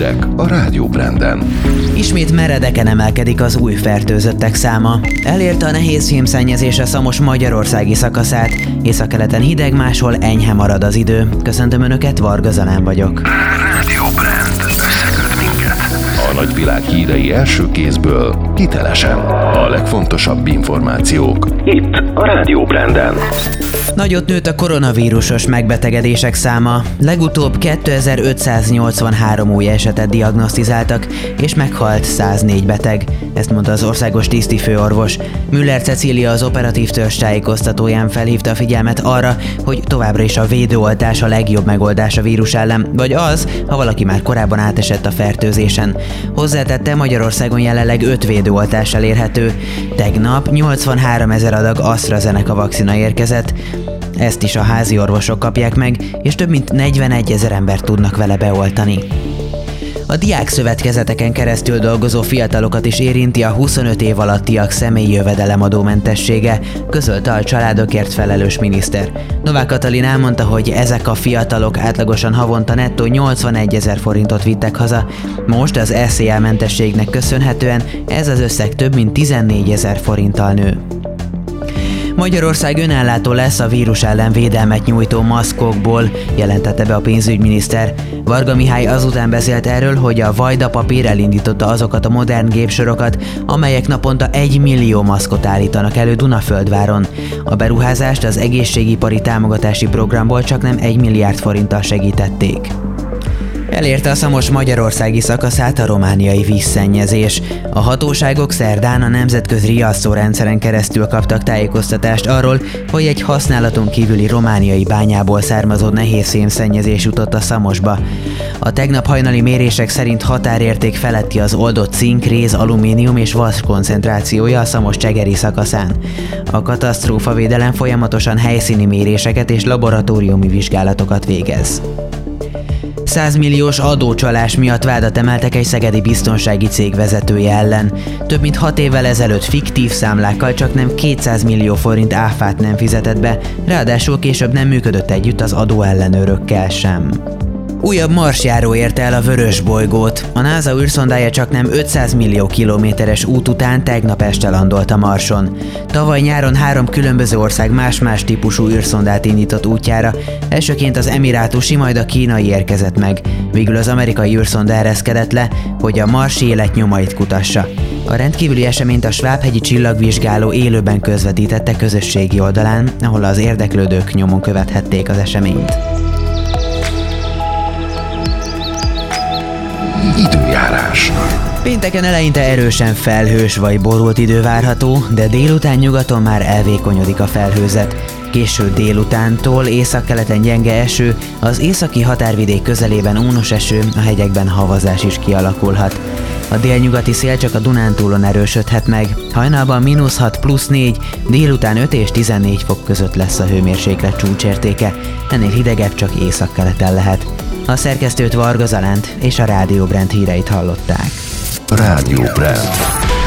hírek a Rádió Branden. Ismét meredeken emelkedik az új fertőzöttek száma. Elérte a nehéz fémszennyezés a Szamos magyarországi szakaszát. Északkeleten hideg, máshol enyhe marad az idő. Köszöntöm Önöket, Varga Zalán vagyok. Rádió Brand. A nagyvilág hírei első kézből, hitelesen. A legfontosabb információk. Itt a Rádió Branden. Nagyot nőtt a koronavírusos megbetegedések száma. Legutóbb 2583 új esetet diagnosztizáltak, és meghalt 104 beteg. Ezt mondta az országos tisztifőorvos. Müller Cecília az operatív törzs tájékoztatóján felhívta a figyelmet arra, hogy továbbra is a védőoltás a legjobb megoldás a vírus ellen, vagy az, ha valaki már korábban átesett a fertőzésen. Hozzátette Magyarországon jelenleg 5 védőoltás elérhető. Tegnap 83 ezer adag AstraZeneca vakcina érkezett, ezt is a házi orvosok kapják meg, és több mint 41 ezer embert tudnak vele beoltani. A diák szövetkezeteken keresztül dolgozó fiatalokat is érinti a 25 év alattiak személyi jövedelemadómentessége, közölte a családokért felelős miniszter. Novák Katalin elmondta, hogy ezek a fiatalok átlagosan havonta nettó 81 ezer forintot vittek haza. Most az SZIA mentességnek köszönhetően ez az összeg több mint 14 ezer forinttal nő. Magyarország önállátó lesz a vírus ellen védelmet nyújtó maszkokból, jelentette be a pénzügyminiszter. Varga Mihály azután beszélt erről, hogy a Vajda papír elindította azokat a modern gépsorokat, amelyek naponta egy millió maszkot állítanak elő Dunaföldváron. A beruházást az egészségipari támogatási programból csak nem egy milliárd forinttal segítették. Elérte a szamos magyarországi szakaszát a romániai vízszennyezés. A hatóságok szerdán a nemzetközi riasszó rendszeren keresztül kaptak tájékoztatást arról, hogy egy használaton kívüli romániai bányából származó nehéz fémszennyezés jutott a szamosba. A tegnap hajnali mérések szerint határérték feletti az oldott cink, réz, alumínium és vas koncentrációja a szamos csegeri szakaszán. A katasztrófa védelem folyamatosan helyszíni méréseket és laboratóriumi vizsgálatokat végez. 100 milliós adócsalás miatt vádat emeltek egy szegedi biztonsági cég vezetője ellen. Több mint 6 évvel ezelőtt fiktív számlákkal csak nem 200 millió forint áfát nem fizetett be, ráadásul később nem működött együtt az adóellenőrökkel sem. Újabb marsjáró érte el a vörös bolygót. A NASA űrszondája csak nem 500 millió kilométeres út után tegnap este landolt a Marson. Tavaly nyáron három különböző ország más-más típusú űrszondát indított útjára, elsőként az emirátusi, majd a kínai érkezett meg. Végül az amerikai űrszonda ereszkedett le, hogy a marsi élet nyomait kutassa. A rendkívüli eseményt a Svábhegyi csillagvizsgáló élőben közvetítette közösségi oldalán, ahol az érdeklődők nyomon követhették az eseményt. Időjárás. Pénteken eleinte erősen felhős vagy borult idő várható, de délután nyugaton már elvékonyodik a felhőzet. Késő délutántól északkeleten gyenge eső, az északi határvidék közelében ónos eső, a hegyekben havazás is kialakulhat. A délnyugati szél csak a Dunántúlon erősödhet meg. Hajnalban mínusz 6 plusz 4, délután 5 és 14 fok között lesz a hőmérséklet csúcsértéke, ennél hidegebb csak északkeleten lehet. A szerkesztőt Varga Zalánt és a Rádió Brand híreit hallották. Rádió Brand.